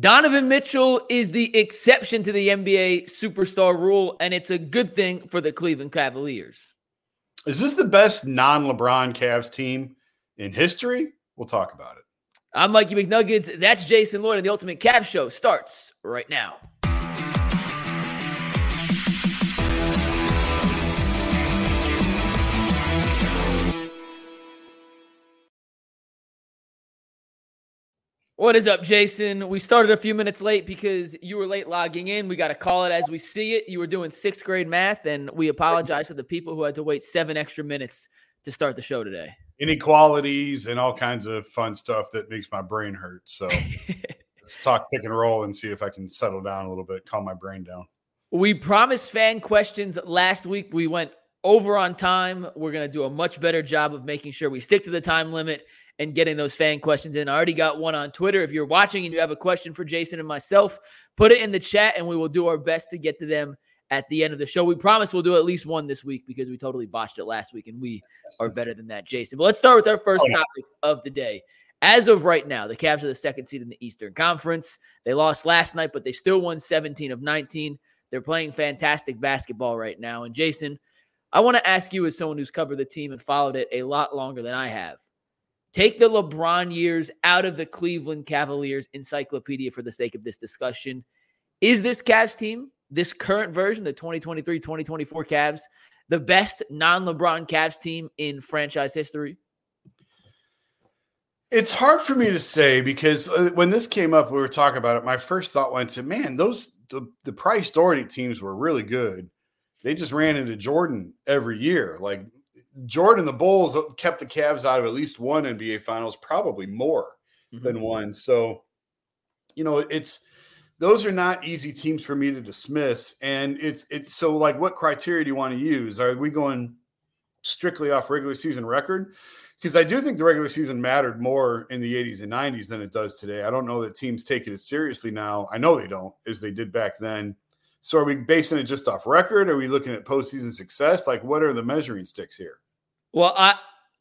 Donovan Mitchell is the exception to the NBA superstar rule, and it's a good thing for the Cleveland Cavaliers. Is this the best non LeBron Cavs team in history? We'll talk about it. I'm Mikey McNuggets. That's Jason Lloyd, and the Ultimate Cavs Show starts right now. What is up, Jason? We started a few minutes late because you were late logging in. We got to call it as we see it. You were doing sixth grade math, and we apologize to the people who had to wait seven extra minutes to start the show today. Inequalities and all kinds of fun stuff that makes my brain hurt. So let's talk pick and roll and see if I can settle down a little bit, calm my brain down. We promised fan questions last week. We went over on time. We're going to do a much better job of making sure we stick to the time limit and getting those fan questions in. I already got one on Twitter. If you're watching and you have a question for Jason and myself, put it in the chat and we will do our best to get to them at the end of the show. We promise we'll do at least one this week because we totally botched it last week and we are better than that, Jason. But let's start with our first oh, topic of the day. As of right now, the Cavs are the second seed in the Eastern Conference. They lost last night, but they still won 17 of 19. They're playing fantastic basketball right now. And Jason, I want to ask you, as someone who's covered the team and followed it a lot longer than I have, Take the LeBron years out of the Cleveland Cavaliers encyclopedia for the sake of this discussion. Is this Cavs team, this current version, the 2023 2024 Cavs, the best non LeBron Cavs team in franchise history? It's hard for me to say because uh, when this came up, we were talking about it. My first thought went to, man, those the, the Price Daugherty teams were really good. They just ran into Jordan every year. Like Jordan, the Bulls kept the Cavs out of at least one NBA Finals, probably more mm-hmm. than one. So, you know, it's those are not easy teams for me to dismiss. And it's it's so like, what criteria do you want to use? Are we going strictly off regular season record? Because I do think the regular season mattered more in the 80s and 90s than it does today. I don't know that teams take it as seriously now. I know they don't, as they did back then. So are we basing it just off record? Are we looking at postseason success? Like, what are the measuring sticks here? Well, I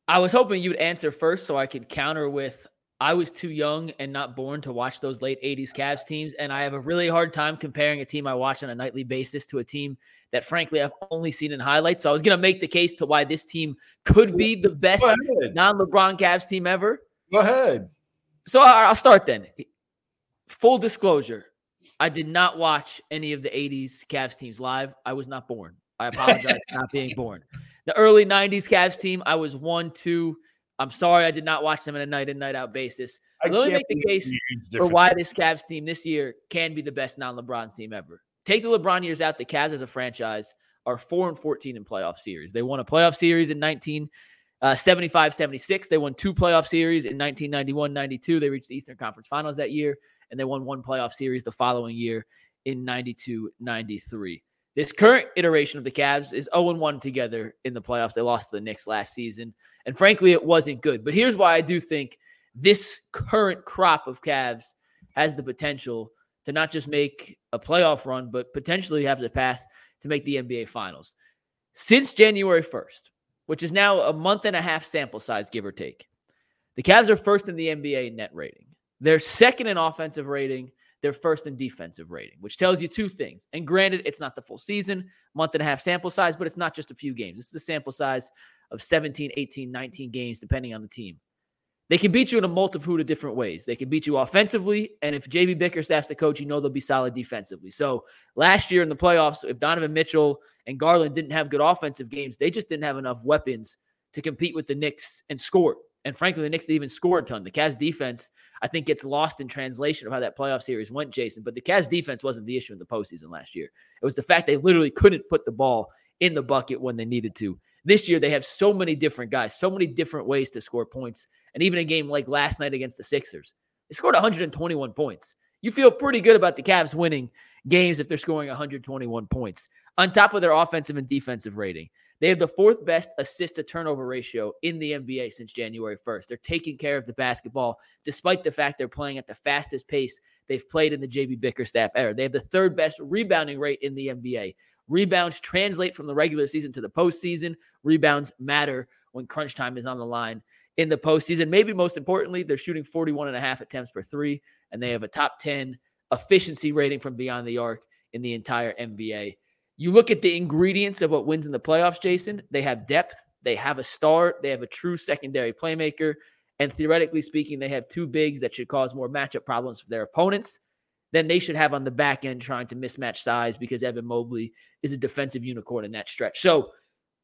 I was hoping you'd answer first so I could counter with I was too young and not born to watch those late 80s Cavs teams. And I have a really hard time comparing a team I watch on a nightly basis to a team that, frankly, I've only seen in highlights. So I was going to make the case to why this team could be the best non LeBron Cavs team ever. Go ahead. So I'll start then. Full disclosure I did not watch any of the 80s Cavs teams live. I was not born. I apologize for not being born. The early 90s Cavs team, I was one, two. I'm sorry I did not watch them on a night in, night out basis. I Let me make the case for why this Cavs team this year can be the best non LeBron team ever. Take the LeBron years out, the Cavs as a franchise are 4 and 14 in playoff series. They won a playoff series in 1975 uh, 76. They won two playoff series in 1991 92. They reached the Eastern Conference Finals that year and they won one playoff series the following year in 92 93. This current iteration of the Cavs is 0 1 together in the playoffs. They lost to the Knicks last season. And frankly, it wasn't good. But here's why I do think this current crop of Cavs has the potential to not just make a playoff run, but potentially have the path to make the NBA Finals. Since January 1st, which is now a month and a half sample size, give or take, the Cavs are first in the NBA net rating. They're second in offensive rating. They're first in defensive rating, which tells you two things. And granted, it's not the full season, month and a half sample size, but it's not just a few games. This is a sample size of 17, 18, 19 games, depending on the team. They can beat you in a multitude of different ways. They can beat you offensively, and if JB Bickerstaff's the coach, you know they'll be solid defensively. So last year in the playoffs, if Donovan Mitchell and Garland didn't have good offensive games, they just didn't have enough weapons to compete with the Knicks and score. And frankly, the Knicks didn't even score a ton. The Cavs defense, I think, gets lost in translation of how that playoff series went, Jason. But the Cavs defense wasn't the issue in the postseason last year. It was the fact they literally couldn't put the ball in the bucket when they needed to. This year, they have so many different guys, so many different ways to score points. And even a game like last night against the Sixers, they scored 121 points. You feel pretty good about the Cavs winning games if they're scoring 121 points. On top of their offensive and defensive rating, they have the fourth best assist to turnover ratio in the NBA since January 1st. They're taking care of the basketball despite the fact they're playing at the fastest pace they've played in the JB Bickerstaff era. They have the third best rebounding rate in the NBA. Rebounds translate from the regular season to the postseason. Rebounds matter when crunch time is on the line in the postseason. Maybe most importantly, they're shooting 41 and a half attempts per three, and they have a top 10 efficiency rating from beyond the arc in the entire NBA. You look at the ingredients of what wins in the playoffs, Jason. They have depth, they have a star, they have a true secondary playmaker, and theoretically speaking, they have two bigs that should cause more matchup problems for their opponents than they should have on the back end trying to mismatch size because Evan Mobley is a defensive unicorn in that stretch. So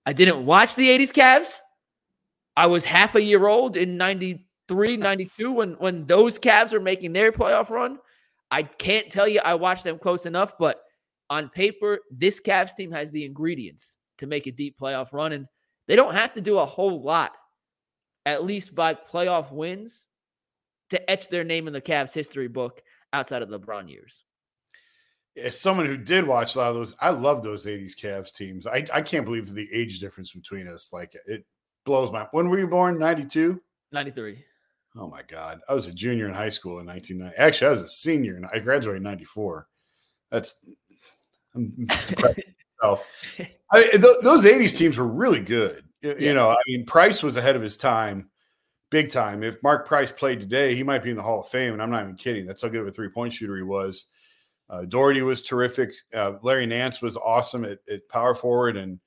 I didn't watch the 80s Cavs. I was half a year old in 93, 92 when when those Cavs were making their playoff run. I can't tell you I watched them close enough, but on paper, this Cavs team has the ingredients to make a deep playoff run. And they don't have to do a whole lot, at least by playoff wins, to etch their name in the Cavs history book outside of LeBron years. As someone who did watch a lot of those, I love those 80s Cavs teams. I, I can't believe the age difference between us. Like it blows my. When were you born? Ninety two. Ninety three. Oh my God! I was a junior in high school in 1990. Actually, I was a senior, and I graduated in '94. That's I'm myself. I mean, th- those '80s teams were really good. You, yeah. you know, I mean, Price was ahead of his time, big time. If Mark Price played today, he might be in the Hall of Fame, and I'm not even kidding. That's how good of a three point shooter he was. Uh, Daugherty was terrific. Uh, Larry Nance was awesome at, at power forward, and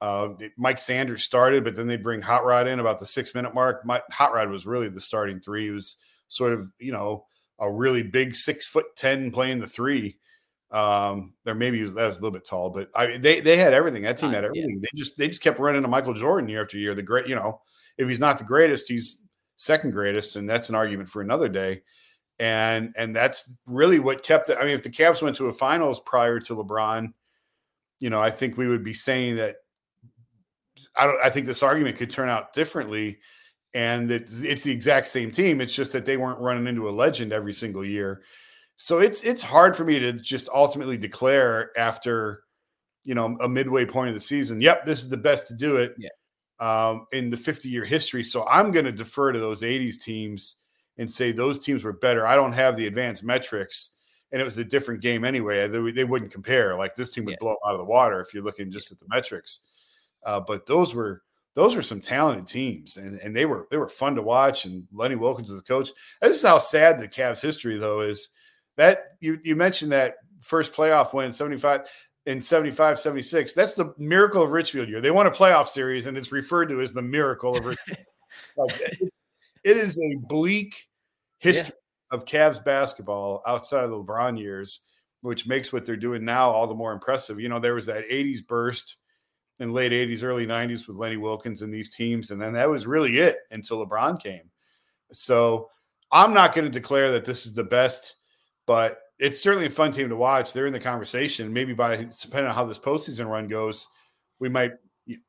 uh, Mike Sanders started, but then they bring Hot Rod in about the six minute mark. My, Hot Rod was really the starting three. He was sort of, you know, a really big six foot 10 playing the three. Um, there maybe was, that was a little bit tall, but I, they, they had everything. That team had everything. They just, they just kept running to Michael Jordan year after year. The great, you know, if he's not the greatest, he's second greatest. And that's an argument for another day. And, and that's really what kept it. I mean, if the Cavs went to a finals prior to LeBron, you know, I think we would be saying that I don't. I think this argument could turn out differently, and that it's the exact same team. It's just that they weren't running into a legend every single year. So it's it's hard for me to just ultimately declare after, you know, a midway point of the season. Yep, this is the best to do it. Yeah. Um, in the 50 year history. So I'm going to defer to those 80s teams and say those teams were better. I don't have the advanced metrics, and it was a different game anyway. They, they wouldn't compare. Like this team would yeah. blow out of the water if you're looking just at the metrics. Uh, but those were those were some talented teams, and and they were they were fun to watch. And Lenny Wilkens as a coach. This is how sad the Cavs history though is. That you you mentioned that first playoff win 75 in 75 76 that's the miracle of richfield year they won a playoff series and it's referred to as the miracle of richfield like, it, it is a bleak history yeah. of Cavs basketball outside of the LeBron years, which makes what they're doing now all the more impressive. You know, there was that 80s burst in late 80s, early 90s with Lenny Wilkens and these teams. And then that was really it until LeBron came. So I'm not going to declare that this is the best, but it's certainly a fun team to watch. They're in the conversation. Maybe by depending on how this postseason run goes, we might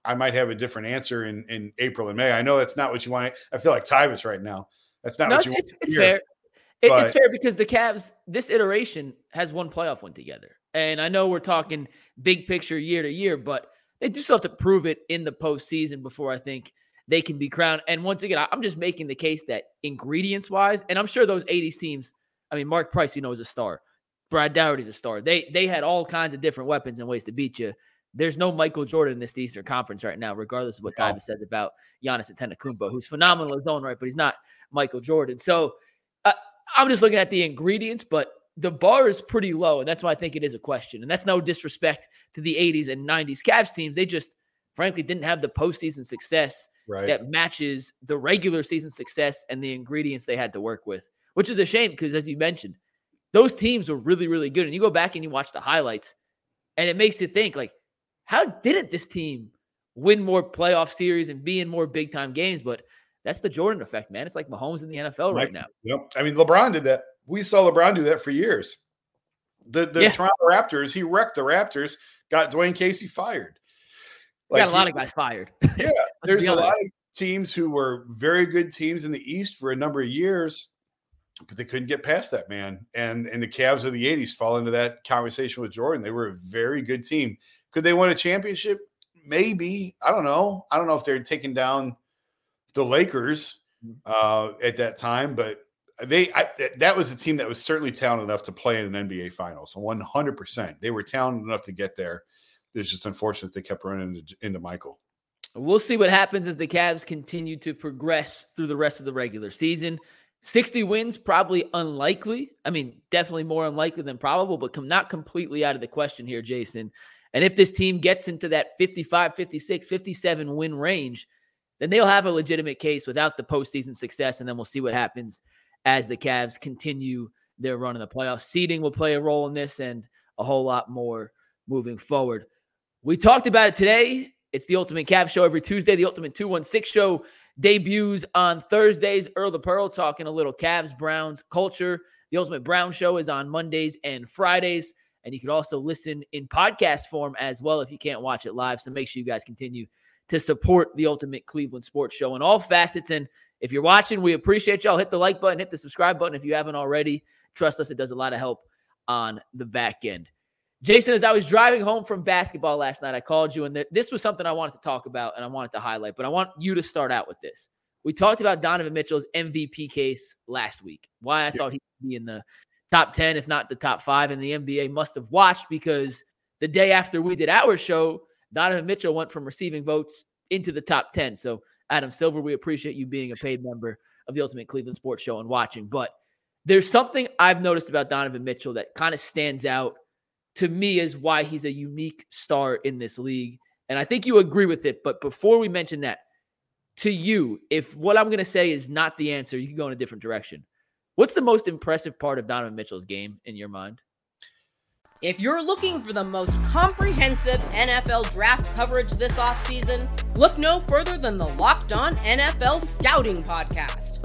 I might have a different answer in, in April and May. I know that's not what you want. I feel like Tyvis right now. That's not no, what you it's, want. It's fair. It, but, it's fair because the Cavs, this iteration has one playoff win together. And I know we're talking big picture year to year, but they just have to prove it in the postseason before I think they can be crowned. And once again, I'm just making the case that ingredients wise, and I'm sure those 80s teams, I mean, Mark Price, you know, is a star. Brad Daugherty's a star. They they had all kinds of different weapons and ways to beat you. There's no Michael Jordan in this Eastern Conference right now, regardless of what no. says about Giannis Antetokounmpo, who's phenomenal in his own right, but he's not Michael Jordan. So uh, I'm just looking at the ingredients, but the bar is pretty low, and that's why I think it is a question. And that's no disrespect to the 80s and 90s Cavs teams. They just, frankly, didn't have the postseason success right. that matches the regular season success and the ingredients they had to work with, which is a shame because, as you mentioned, those teams were really, really good. And you go back and you watch the highlights, and it makes you think, like, how didn't this team win more playoff series and be in more big time games? But that's the Jordan effect, man. It's like Mahomes in the NFL right, right now. Yep. I mean, LeBron did that we saw LeBron do that for years. The the yeah. Toronto Raptors, he wrecked the Raptors, got Dwane Casey fired. Like, got a lot he, of guys fired. Yeah, there's a lot of teams who were very good teams in the East for a number of years, but they couldn't get past that man. And and the Cavs of the 80s fall into that conversation with Jordan. They were a very good team. Could they win a championship? Maybe. I don't know. I don't know if they're taking down the Lakers mm-hmm. uh, at that time, but they I, that was a team that was certainly talented enough to play in an NBA Finals. 100%. They were talented enough to get there. It's just unfortunate they kept running into, into Michael. We'll see what happens as the Cavs continue to progress through the rest of the regular season. 60 wins, probably unlikely. I mean, definitely more unlikely than probable, but com- not completely out of the question here, Jason. And if this team gets into that 55, 56, 57 win range, then they'll have a legitimate case without the postseason success. And then we'll see what happens as the Cavs continue their run in the playoffs. Seeding will play a role in this and a whole lot more moving forward. We talked about it today. It's the Ultimate Cavs Show every Tuesday. The Ultimate 216 Show debuts on Thursdays. Earl the Pearl talking a little Cavs, Browns culture. The Ultimate Brown Show is on Mondays and Fridays. And you can also listen in podcast form as well if you can't watch it live. So make sure you guys continue to support the Ultimate Cleveland Sports Show in all facets. And if you're watching, we appreciate y'all. Hit the like button, hit the subscribe button if you haven't already. Trust us, it does a lot of help on the back end. Jason, as I was driving home from basketball last night, I called you, and th- this was something I wanted to talk about and I wanted to highlight, but I want you to start out with this. We talked about Donovan Mitchell's MVP case last week, why I yeah. thought he'd be in the top 10, if not the top five, and the NBA must have watched because the day after we did our show, Donovan Mitchell went from receiving votes into the top 10. So, Adam Silver, we appreciate you being a paid member of the Ultimate Cleveland Sports Show and watching. But there's something I've noticed about Donovan Mitchell that kind of stands out to me is why he's a unique star in this league. And I think you agree with it. But before we mention that, to you, if what I'm going to say is not the answer, you can go in a different direction. What's the most impressive part of Donovan Mitchell's game in your mind? If you're looking for the most comprehensive NFL draft coverage this offseason, look no further than the Locked On NFL Scouting Podcast.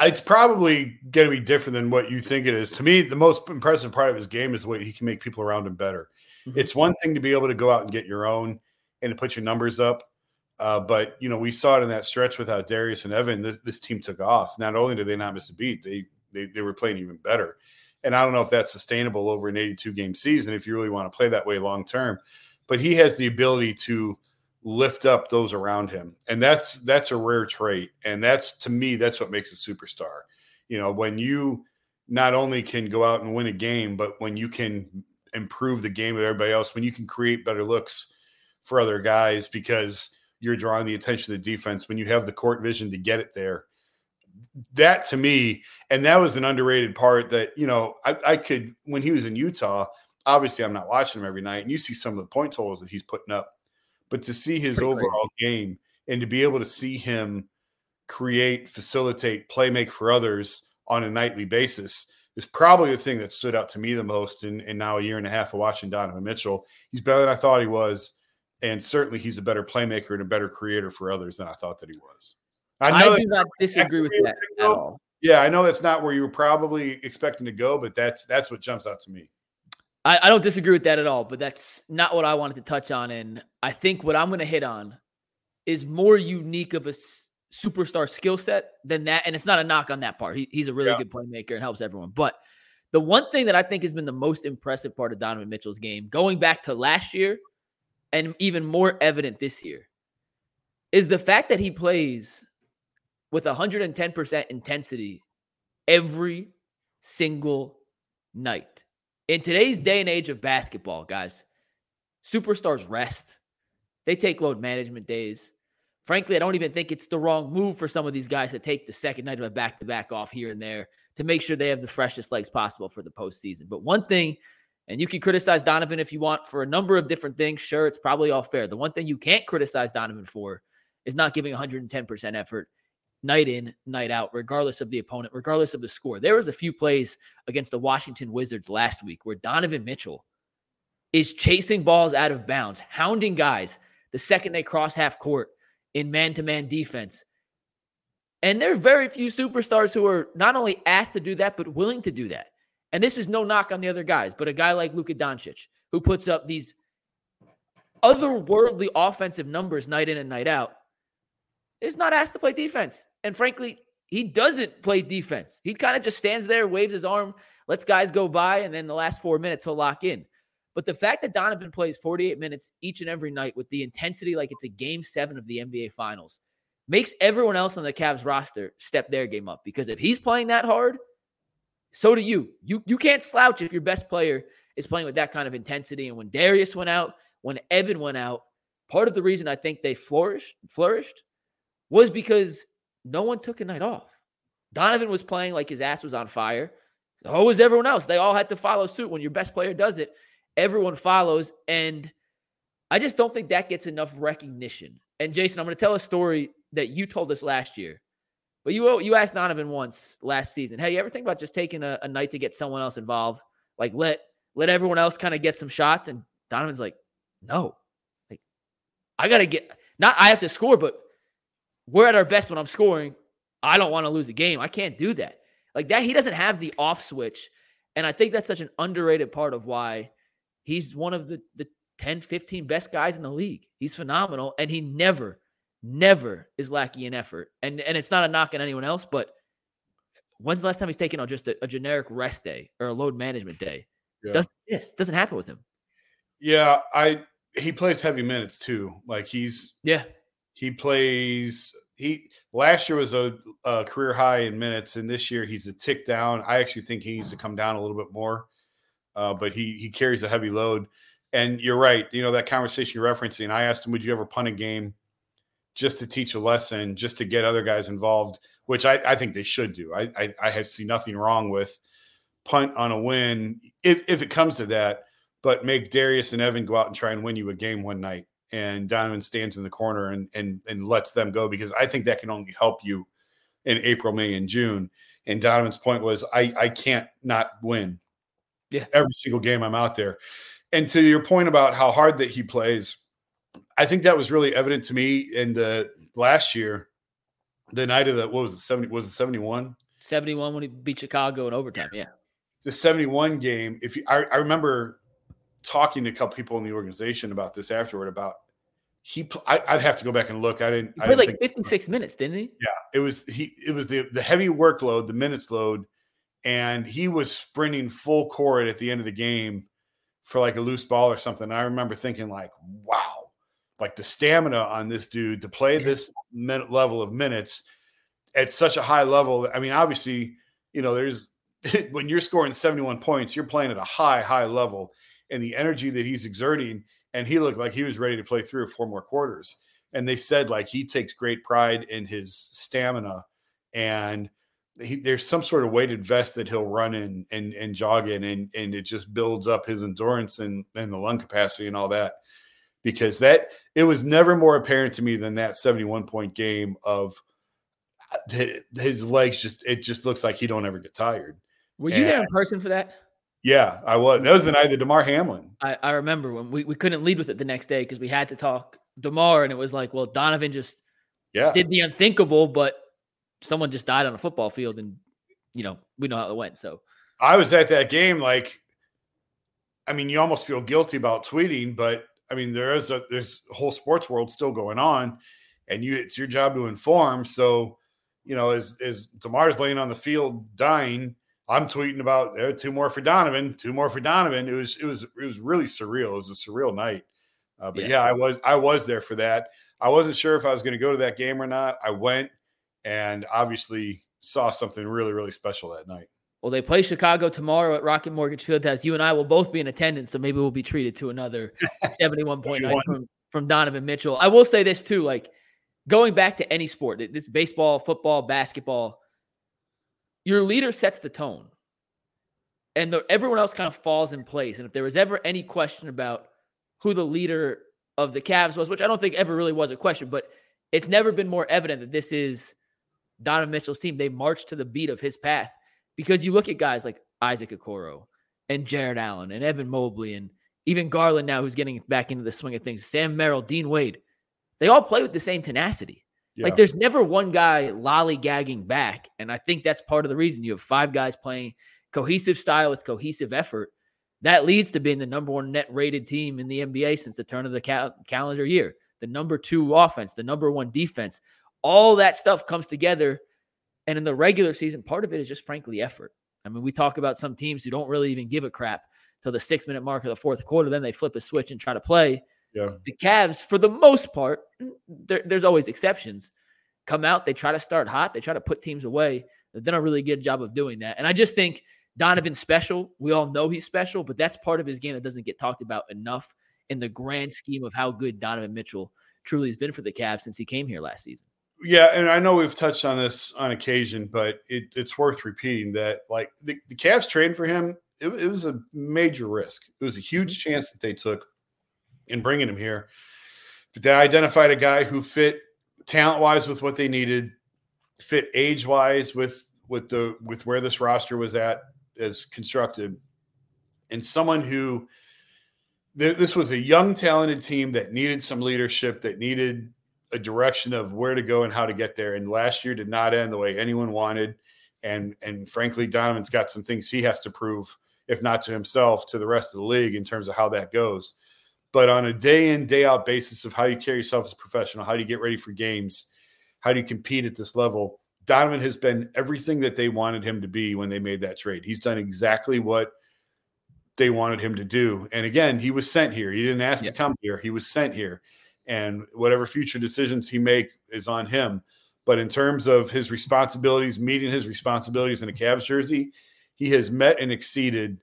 It's probably going to be different than what you think it is. To me, the most impressive part of his game is the way he can make people around him better. Mm-hmm. It's one thing to be able to go out and get your own and to put your numbers up. Uh, but you know, we saw it in that stretch without Darius and Evan. This, this team took off. Not only did they not miss a beat, they, they they were playing even better. And I don't know if that's sustainable over an 82 game season if you really want to play that way long term. But he has the ability to lift up those around him, and that's that's a rare trait. And that's to me, that's what makes a superstar. You know, when you not only can go out and win a game, but when you can improve the game of everybody else, when you can create better looks for other guys, because you're drawing the attention of the defense when you have the court vision to get it there. That to me, and that was an underrated part that, you know, I, I could, when he was in Utah, obviously I'm not watching him every night, and you see some of the point totals that he's putting up. But to see his Pretty overall game and to be able to see him create, facilitate, play make for others on a nightly basis is probably the thing that stood out to me the most in, in now a year and a half of watching Donovan Mitchell. He's better than I thought he was and certainly he's a better playmaker and a better creator for others than I thought that he was. I, know I do not disagree with that at all. Yeah, I know that's not where you were probably expecting to go, but that's that's what jumps out to me. I, I don't disagree with that at all, but that's not what I wanted to touch on. And I think what I'm going to hit on is more unique of a superstar skill set than that. And it's not a knock on that part. He, he's a really yeah. good playmaker and helps everyone. But the one thing that I think has been the most impressive part of Donovan Mitchell's game, going back to last year and even more evident this year is the fact that he plays with 110% intensity every single night. In today's day and age of basketball, guys, superstars rest. They take load management days. Frankly, I don't even think it's the wrong move for some of these guys to take the second night of a back to back off here and there to make sure they have the freshest legs possible for the postseason. But one thing and you can criticize Donovan if you want for a number of different things. Sure, it's probably all fair. The one thing you can't criticize Donovan for is not giving 110% effort night in, night out, regardless of the opponent, regardless of the score. There was a few plays against the Washington Wizards last week where Donovan Mitchell is chasing balls out of bounds, hounding guys the second they cross half court in man-to-man defense. And there are very few superstars who are not only asked to do that, but willing to do that. And this is no knock on the other guys, but a guy like Luka Doncic, who puts up these otherworldly offensive numbers night in and night out, is not asked to play defense. And frankly, he doesn't play defense. He kind of just stands there, waves his arm, lets guys go by, and then the last four minutes he'll lock in. But the fact that Donovan plays 48 minutes each and every night with the intensity like it's a game seven of the NBA Finals makes everyone else on the Cavs roster step their game up. Because if he's playing that hard, so do you. You you can't slouch if your best player is playing with that kind of intensity. And when Darius went out, when Evan went out, part of the reason I think they flourished flourished was because no one took a night off. Donovan was playing like his ass was on fire. So was everyone else. They all had to follow suit. When your best player does it, everyone follows. And I just don't think that gets enough recognition. And Jason, I'm going to tell a story that you told us last year. But you you asked Donovan once last season, hey, you ever think about just taking a, a night to get someone else involved? Like let let everyone else kind of get some shots. And Donovan's like, no. Like, I gotta get not I have to score, but we're at our best when I'm scoring. I don't want to lose a game. I can't do that. Like that, he doesn't have the off switch. And I think that's such an underrated part of why he's one of the, the 10, 15 best guys in the league. He's phenomenal. And he never, never is lacking in effort. And and it's not a knock on anyone else, but when's the last time he's taken on just a, a generic rest day or a load management day? Yeah. Doesn't this doesn't happen with him. Yeah, I he plays heavy minutes too. Like he's Yeah. He plays he last year was a, a career high in minutes, and this year he's a tick down. I actually think he needs to come down a little bit more, uh, but he he carries a heavy load. And you're right. You know that conversation you're referencing. I asked him, "Would you ever punt a game just to teach a lesson, just to get other guys involved?" Which I, I think they should do. I, I I have see nothing wrong with punt on a win if if it comes to that. But make Darius and Evan go out and try and win you a game one night, and Donovan stands in the corner and and and lets them go because I think that can only help you in April, May, and June. And Donovan's point was, I I can't not win. Yeah. every single game I'm out there. And to your point about how hard that he plays, I think that was really evident to me in the last year, the night of the what was it, 70 was it 71? 71 when he beat Chicago in overtime. Yeah. The 71 game, if you I, I remember talking to a couple people in the organization about this afterward about he I, would have to go back and look. I didn't He I didn't like think 56 minutes, didn't he? yeah, it was he it was the the heavy workload, the minutes load, and he was sprinting full court at the end of the game for like a loose ball or something. And I remember thinking like, wow, like the stamina on this dude to play this level of minutes at such a high level. I mean, obviously, you know, there's when you're scoring 71 points, you're playing at a high, high level, and the energy that he's exerting, and he looked like he was ready to play three or four more quarters. And they said like he takes great pride in his stamina, and he, there's some sort of weighted vest that he'll run in and and jog in, and and it just builds up his endurance and and the lung capacity and all that. Because that it was never more apparent to me than that 71 point game of uh, his legs just it just looks like he don't ever get tired. Were you there in person for that? Yeah, I was. That was the night of Damar Hamlin. I, I remember when we, we couldn't lead with it the next day because we had to talk Damar, and it was like, well, Donovan just Yeah, did the unthinkable, but someone just died on a football field, and you know we know how it went. So I was at that game. Like, I mean, you almost feel guilty about tweeting, but I mean, there is a there's a whole sports world still going on, and you it's your job to inform. So, you know, as as Damar's laying on the field dying, I'm tweeting about there two more for Donovan, two more for Donovan. It was it was it was really surreal. It was a surreal night. Uh, but Yeah. yeah. I was I was there for that. I wasn't sure if I was going to go to that game or not. I went and obviously saw something really really special that night. well, they play Chicago tomorrow at Rocket Mortgage Field Fieldhouse. You and I will both be in attendance, so maybe we'll be treated to another 71 point night from from Donovan Mitchell. I will say this too, like going back to any sport, this baseball, football, basketball, your leader sets the tone, and the, everyone else kind of falls in place. And if there was ever any question about who the leader of the Cavs was, which I don't think ever really was a question, but it's never been more evident that this is Donovan Mitchell's team, they march to the beat of his path. Because you look at guys like Isaac Okoro and Jarrett Allen and Evan Mobley and even Garland now, who's getting back into the swing of things, Sam Merrill, Dean Wade, they all play with the same tenacity. Yeah. Like there's never one guy lollygagging back. And I think that's part of the reason you have five guys playing cohesive style with cohesive effort. That leads to being the number one net rated team in the NBA since the turn of the cal- calendar year, the number two offense, the number one defense. All that stuff comes together. And in the regular season, part of it is just frankly effort. I mean, we talk about some teams who don't really even give a crap till the six minute mark of the fourth quarter. Then they flip a switch and try to play. Yeah. The Cavs, for the most part, there, there's always exceptions. Come out, they try to start hot, they try to put teams away. They've done a really good job of doing that. And I just think Donovan's special. We all know he's special, but that's part of his game that doesn't get talked about enough in the grand scheme of how good Donovan Mitchell truly has been for the Cavs since he came here last season. Yeah, and I know we've touched on this on occasion, but it, it's worth repeating that like the, the Cavs trade for him, it, it was a major risk. It was a huge mm-hmm. chance that they took in bringing him here. But they identified a guy who fit talent wise with what they needed, fit age wise with with the with where this roster was at as constructed, and someone who th- this was a young, talented team that needed some leadership, that needed a direction of where to go and how to get there. And last year did not end the way anyone wanted. And and frankly, Donovan's got some things he has to prove, if not to himself, to the rest of the league in terms of how that goes. But on a day in, day out basis of how you carry yourself as a professional, how do you get ready for games, how do you compete at this level, Donovan has been everything that they wanted him to be when they made that trade. He's done exactly what they wanted him to do. And again, he was sent here. He didn't ask yeah. to come here. He was sent here. And whatever future decisions he make is on him. But in terms of his responsibilities, meeting his responsibilities in a Cavs jersey, he has met and exceeded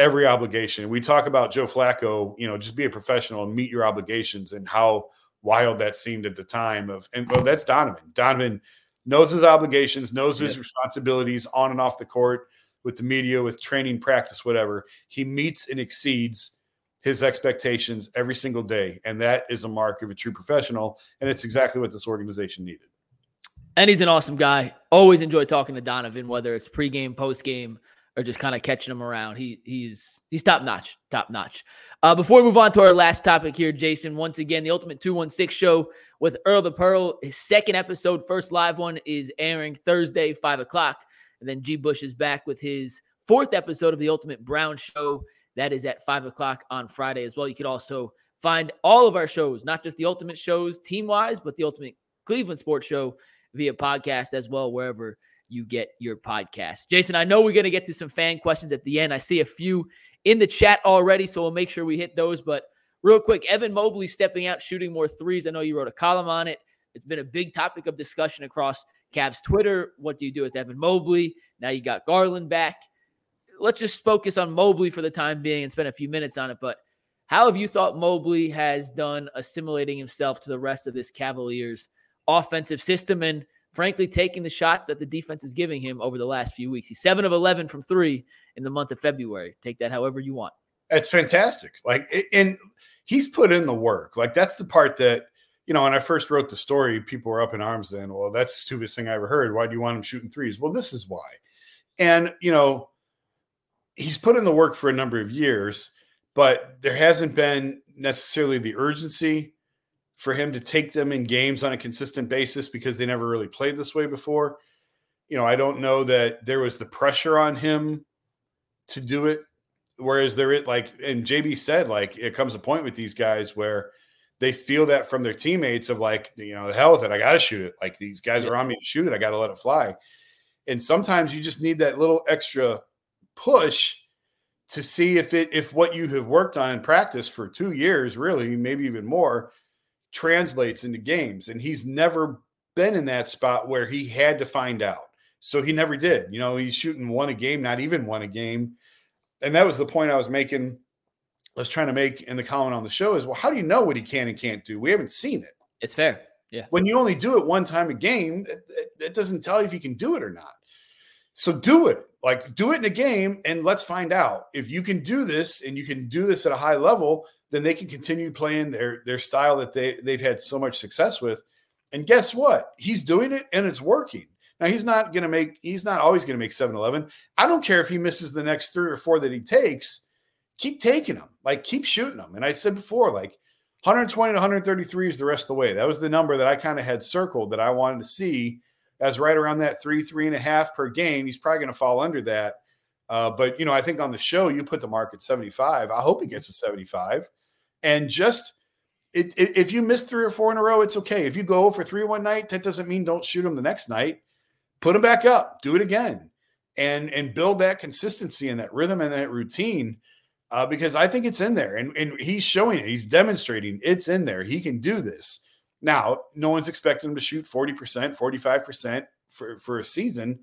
every obligation. We talk about Joe Flacco, you know, just be a professional and meet your obligations and how wild that seemed at the time of and well, that's Donovan. Donovan knows his obligations, knows his responsibilities on and off the court with the media, with training, practice, whatever. He meets and exceeds his expectations every single day. And that is a mark of a true professional. And it's exactly what this organization needed. And he's an awesome guy. Always enjoy talking to Donovan, whether it's pregame, postgame, or just kind of catching him around. He he's he's top notch, top notch. Uh, before we move on to our last topic here, Jason, once again, the Ultimate 216 show with Earl the Pearl. His second episode, first live one, is airing Thursday, 5 o'clock. And then G. Bush is back with his fourth episode of the Ultimate Brown Show. That is at 5 o'clock on Friday as well. You could also find all of our shows, not just the Ultimate shows team wise, but the Ultimate Cleveland Sports Show via podcast as well, wherever you get your podcast. Jason, I know we're going to get to some fan questions at the end. I see a few in the chat already, so we'll make sure we hit those. But real quick, Evan Mobley stepping out, shooting more threes. I know you wrote a column on it. It's been a big topic of discussion across Cavs Twitter. What do you do with Evan Mobley? Now you got Garland back. Let's just focus on Mobley for the time being and spend a few minutes on it. But how have you thought Mobley has done assimilating himself to the rest of this Cavaliers offensive system? And frankly, taking the shots that the defense is giving him over the last few weeks. He's seven of 11 from three in the month of February. Take that however you want. It's fantastic. Like, and he's put in the work. Like, that's the part that, you know, when I first wrote the story, people were up in arms then. Well, that's the stupidest thing I ever heard. Why do you want him shooting threes? Well, this is why. And, you know, he's put in the work for a number of years, but there hasn't been necessarily the urgency for him to take them in games on a consistent basis because they never really played this way before. You know, I don't know that there was the pressure on him to do it. Whereas there is like, and JB said, like, it comes a point with these guys where they feel that from their teammates of like, you know, the hell with it. I got to shoot it. Like these guys are on me to shoot it. I got to let it fly. And sometimes you just need that little extra push to see if it, if what you have worked on in practice for two years, really, maybe even more, translates into games. And he's never been in that spot where he had to find out. So he never did. You know, he's shooting one a game, not even one a game. And that was the point I was making. I was trying to make in the comment on the show is well, how do you know what he can and can't do? We haven't seen it. It's fair. Yeah. When you only do it one time a game, it doesn't tell you if you can do it or not. So do it. Like do it in a game and let's find out. If you can do this and you can do this at a high level, then they can continue playing their their style that they they've had so much success with. And guess what? He's doing it and it's working. Now he's not going to make he's not always going to make 7-Eleven. I don't care if he misses the next 3 or 4 that he takes. Keep taking them. Like keep shooting them. And I said before like 120 to 133 is the rest of the way. That was the number that I kind of had circled that I wanted to see as right around that three, three and a half per game. He's probably going to fall under that. Uh, but you know, I think on the show you put the mark at 75. I hope he gets a 75. And just it, it, if you miss three or four in a row, it's okay. If you go for three one night, that doesn't mean don't shoot them the next night. Put them back up, do it again, and and build that consistency and that rhythm and that routine. Uh, because I think it's in there, and and he's showing it. He's demonstrating it's in there. He can do this. Now, no one's expecting him to shoot forty percent, forty five percent for for a season,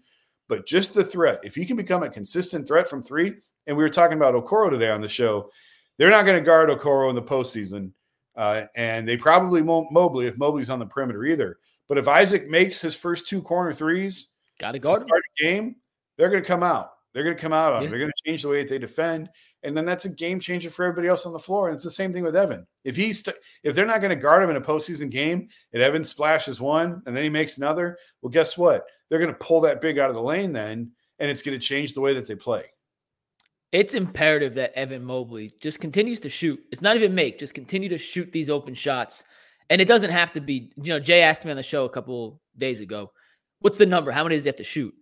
but just the threat. If he can become a consistent threat from three, and we were talking about Okoro today on the show, they're not going to guard Okoro in the postseason uh, and they probably won't Mobley if Mobley's on the perimeter either. But if Isaac makes his first two corner threes, got to guard start a game, they're going to come out. They're going to come out on. Yeah. They're going to change the way that they defend, and then that's a game changer for everybody else on the floor. And it's the same thing with Evan. If he's st- if they're not going to guard him in a postseason game, and Evan splashes one and then he makes another, well, guess what? They're going to pull that big out of the lane then, and it's going to change the way that they play it's imperative that Evan Mobley just continues to shoot. It's not even make, just continue to shoot these open shots. And it doesn't have to be, you know, Jay asked me on the show a couple days ago, what's the number? How many does he have to shoot?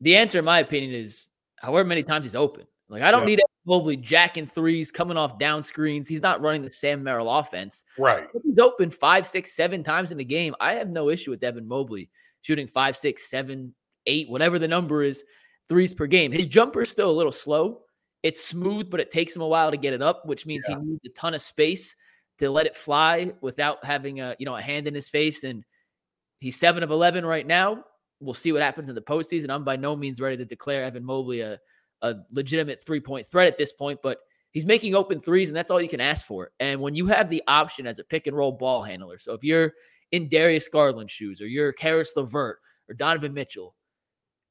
The answer, in my opinion, is however many times he's open. Like, I don't need Evan Mobley jacking threes, coming off down screens. He's not running the Sam Merrill offense. Right. If he's open five, six, seven times in the game. I have no issue with Evan Mobley shooting five, six, seven, eight, whatever the number is threes per game. His jumper is still a little slow. It's smooth, but it takes him a while to get it up, which means yeah. he needs a ton of space to let it fly without having a you know a hand in his face. And he's seven of eleven right now. We'll see what happens in the postseason. I'm by no means ready to declare Evan Mobley a, a legitimate three point threat at this point, but he's making open threes, and that's all you can ask for. And when you have the option as a pick and roll ball handler, so if you're in Darius Garland shoes or you're Caris LeVert or Donovan Mitchell,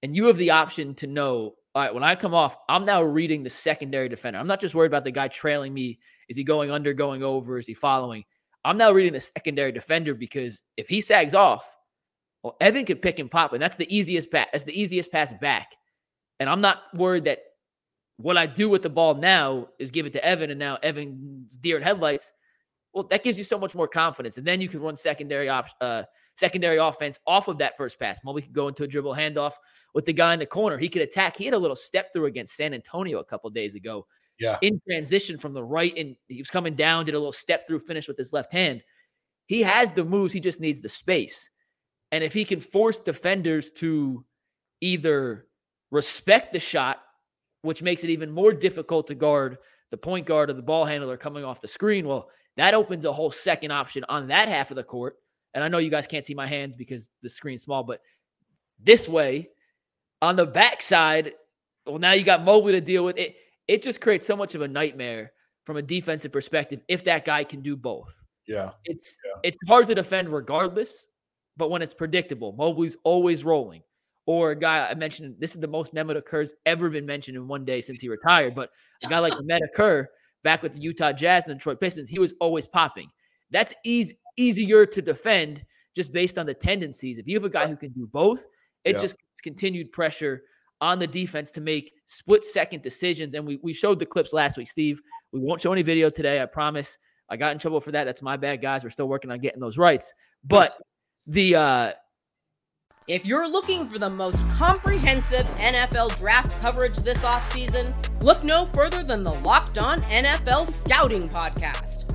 and you have the option to know, all right, when I come off, I'm now reading the secondary defender. I'm not just worried about the guy trailing me. Is he going under, going over? Is he following? I'm now reading the secondary defender because if he sags off, well, Evan can pick and pop, and that's the easiest pass. That's the easiest pass back. And I'm not worried that what I do with the ball now is give it to Evan, and now Evan's deer in headlights. Well, that gives you so much more confidence, and then you can run secondary op- uh, secondary offense off of that first pass. Mobley could go into a dribble handoff with the guy in the corner. He could attack. He had a little step through against San Antonio a couple days ago. Yeah. In transition from the right, and he was coming down, did a little step through finish with his left hand. He has the moves. He just needs the space. And if he can force defenders to either respect the shot, which makes it even more difficult to guard the point guard or the ball handler coming off the screen, well, that opens a whole second option on that half of the court. And I know you guys can't see my hands because the screen's small, but this way, on the backside, well, now you got Mobley to deal with it. It just creates so much of a nightmare from a defensive perspective if that guy can do both. Yeah. It's yeah. it's hard to defend regardless, but when it's predictable, Mobley's always rolling. Or a guy I mentioned, this is the most Mehmet Okur's ever been mentioned in one day since he retired. But a guy like Mehmet Okur back with the Utah Jazz and the Detroit Pistons, he was always popping. That's easy, easier to defend just based on the tendencies. If you have a guy who can do both, it yeah. just continued pressure on the defense to make split second decisions. And we, we showed the clips last week, Steve. We won't show any video today, I promise. I got in trouble for that. That's my bad, guys. We're still working on getting those rights. But the uh if you're looking for the most comprehensive NFL draft coverage this offseason, look no further than the Locked On NFL Scouting Podcast.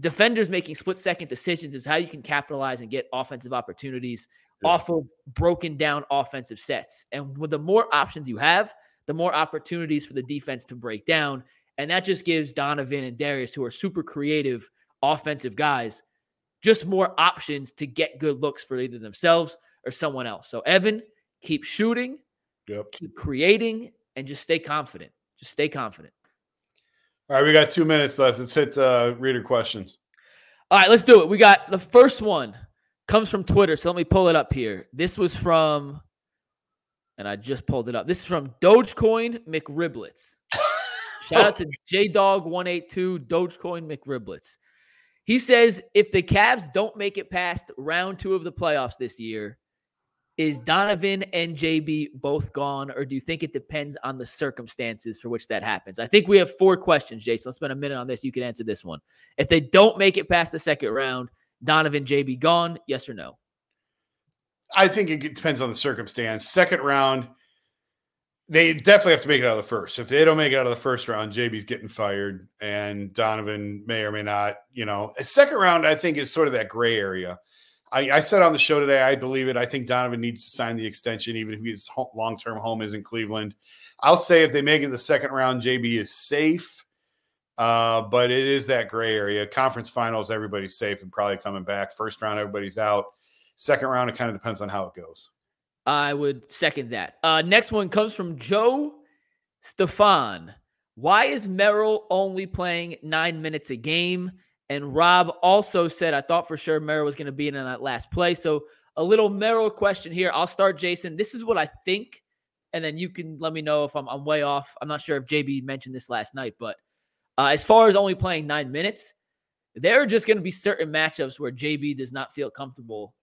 Defenders making split second decisions is how you can capitalize and get offensive opportunities yeah. off of broken down offensive sets. And with the more options you have, the more opportunities for the defense to break down and that just gives Donovan and Darius, who are super creative offensive guys, just more options to get good looks for either themselves or someone else. So, Evan, keep shooting, Yep. keep creating, and just stay confident. Just stay confident. All right, we got two minutes left. Let's hit uh, reader questions. All right, let's do it. We got the first one comes from Twitter. So let me pull it up here. This was from, and I just pulled it up. This is from Dogecoin McRiblets. Shout out to JDog182, Dogecoin McRiblets. He says if the Cavs don't make it past round two of the playoffs this year, is Donovan and JB both gone, or do you think it depends on the circumstances for which that happens? I think we have four questions, Jason. Let's spend a minute on this. You can answer this one. If they don't make it past the second round, Donovan, JB gone? Yes or no? I think it depends on the circumstance. Second round, they definitely have to make it out of the first. If they don't make it out of the first round, JB's getting fired, and Donovan may or may not. You know, a second round, I think, is sort of that gray area. I, I said on the show today, I believe it. I think Donovan needs to sign the extension, even if his long term home is in Cleveland. I'll say if they make it the second round, JB is safe, uh, but it is that gray area. Conference finals, everybody's safe and probably coming back. First round, everybody's out. Second round, it kind of depends on how it goes. I would second that. Uh, next one comes from Joe Stefan. Why is Merrill only playing nine minutes a game? And Rob also said, I thought for sure Merrill was going to be in that last play. So a little Merrill question here. I'll start, Jason. This is what I think. And then you can let me know if I'm, I'm way off. I'm not sure if JB mentioned this last night, but uh, as far as only playing nine minutes, there are just going to be certain matchups where JB does not feel comfortable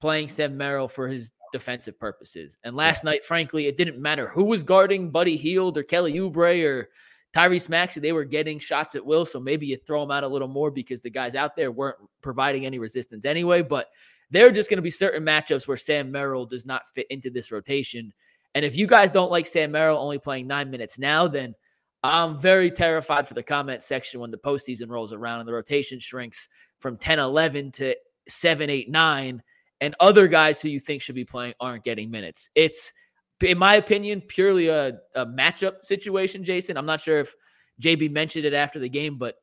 playing Sam Merrill for his defensive purposes. And last night, frankly, it didn't matter who was guarding Buddy Hield or Kelly Oubre or Tyrese Maxey. They were getting shots at will. So maybe you throw them out a little more because the guys out there weren't providing any resistance anyway. But there are just going to be certain matchups where Sam Merrill does not fit into this rotation. And if you guys don't like Sam Merrill only playing nine minutes now, then I'm very terrified for the comment section when the postseason rolls around and the rotation shrinks from 10 11 to 7 8 9 and other guys who you think should be playing aren't getting minutes. It's, in my opinion, purely a, a matchup situation, Jason. I'm not sure if JB mentioned it after the game, but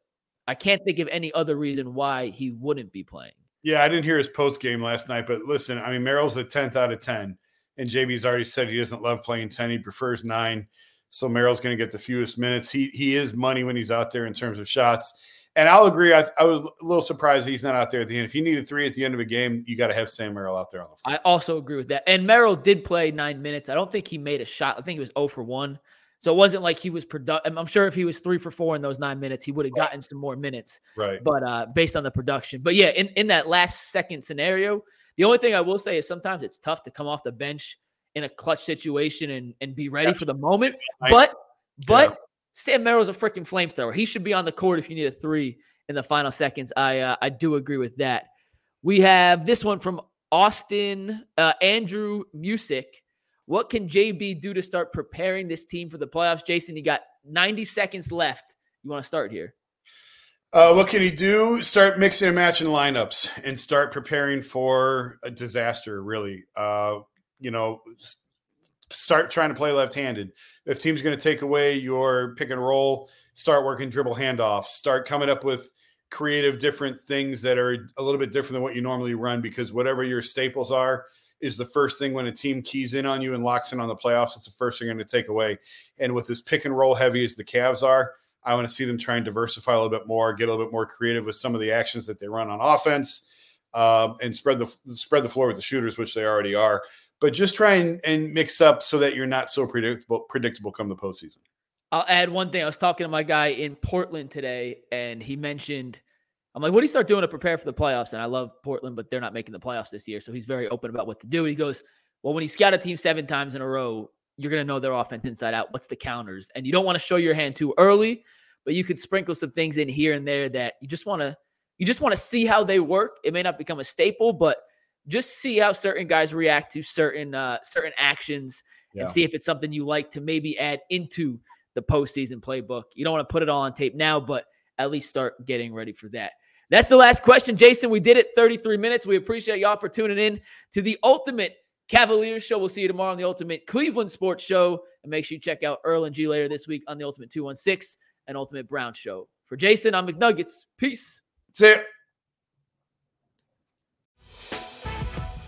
I can't think of any other reason why he wouldn't be playing. Yeah, I didn't hear his post game last night, but listen, I mean, Merrill's the 10th out of 10, and JB's already said he doesn't love playing 10. He prefers nine. So Merrill's going to get the fewest minutes. He he is money when he's out there in terms of shots. And I'll agree. I, I, was a little surprised he's not out there at the end. If you needed three at the end of a game, you got to have Sam Merrill out there on the floor. I also agree with that. And Merrill did play nine minutes. I don't think he made a shot. I think he was 0 for 1. So it wasn't like he was productive. I'm sure if he was three for four in those nine minutes, he would have gotten some more minutes. Right. But uh, based on the production. But yeah, in, in that last second scenario, the only thing I will say is sometimes it's tough to come off the bench in a clutch situation and, and be ready for the moment. But but yeah. Sam Merrill's a freaking flamethrower. He should be on the court if you need a three in the final seconds. I uh, I do agree with that. We have this one from Austin uh, Andrew Music. What can JB do to start preparing this team for the playoffs? Jason, you got 90 seconds left. You want to start here? Uh, what can he do? Start mixing and matching lineups and start preparing for a disaster. Really, uh, you know, start trying to play left-handed. If team's going to take away your pick and roll, start working dribble handoffs. Start coming up with creative, different things that are a little bit different than what you normally run. Because whatever your staples are, is the first thing when a team keys in on you and locks in on the playoffs. It's the first thing you're going to take away. And with this pick and roll heavy as the Cavs are, I want to see them try and diversify a little bit more, get a little bit more creative with some of the actions that they run on offense, um, and spread the spread the floor with the shooters, which they already are but just try and, and mix up so that you're not so predictable predictable come the postseason. I'll add one thing. I was talking to my guy in Portland today, and he mentioned, I'm like, what do you start doing to prepare for the playoffs? And I love Portland, but they're not making the playoffs this year. So he's very open about what to do. He goes, Well, when you scout a team seven times in a row, you're going to know their offense inside out. What's the counters? And you don't want to show your hand too early, but you could sprinkle some things in here and there that you just want to. You just want to see how they work. It may not become a staple, but just see how certain guys react to certain uh, certain actions yeah. and see if it's something you like to maybe add into the postseason playbook. You don't want to put it all on tape now, but at least start getting ready for that. That's the last question, Jason. We did it 33 minutes. We appreciate y'all for tuning in to the Ultimate Cavaliers Show. We'll see you tomorrow on the Ultimate Cleveland Sports Show. And make sure you check out Earl and G later this week on the Ultimate 216 and Ultimate Brown Show. For Jason, I'm McNuggets. Peace. See ya.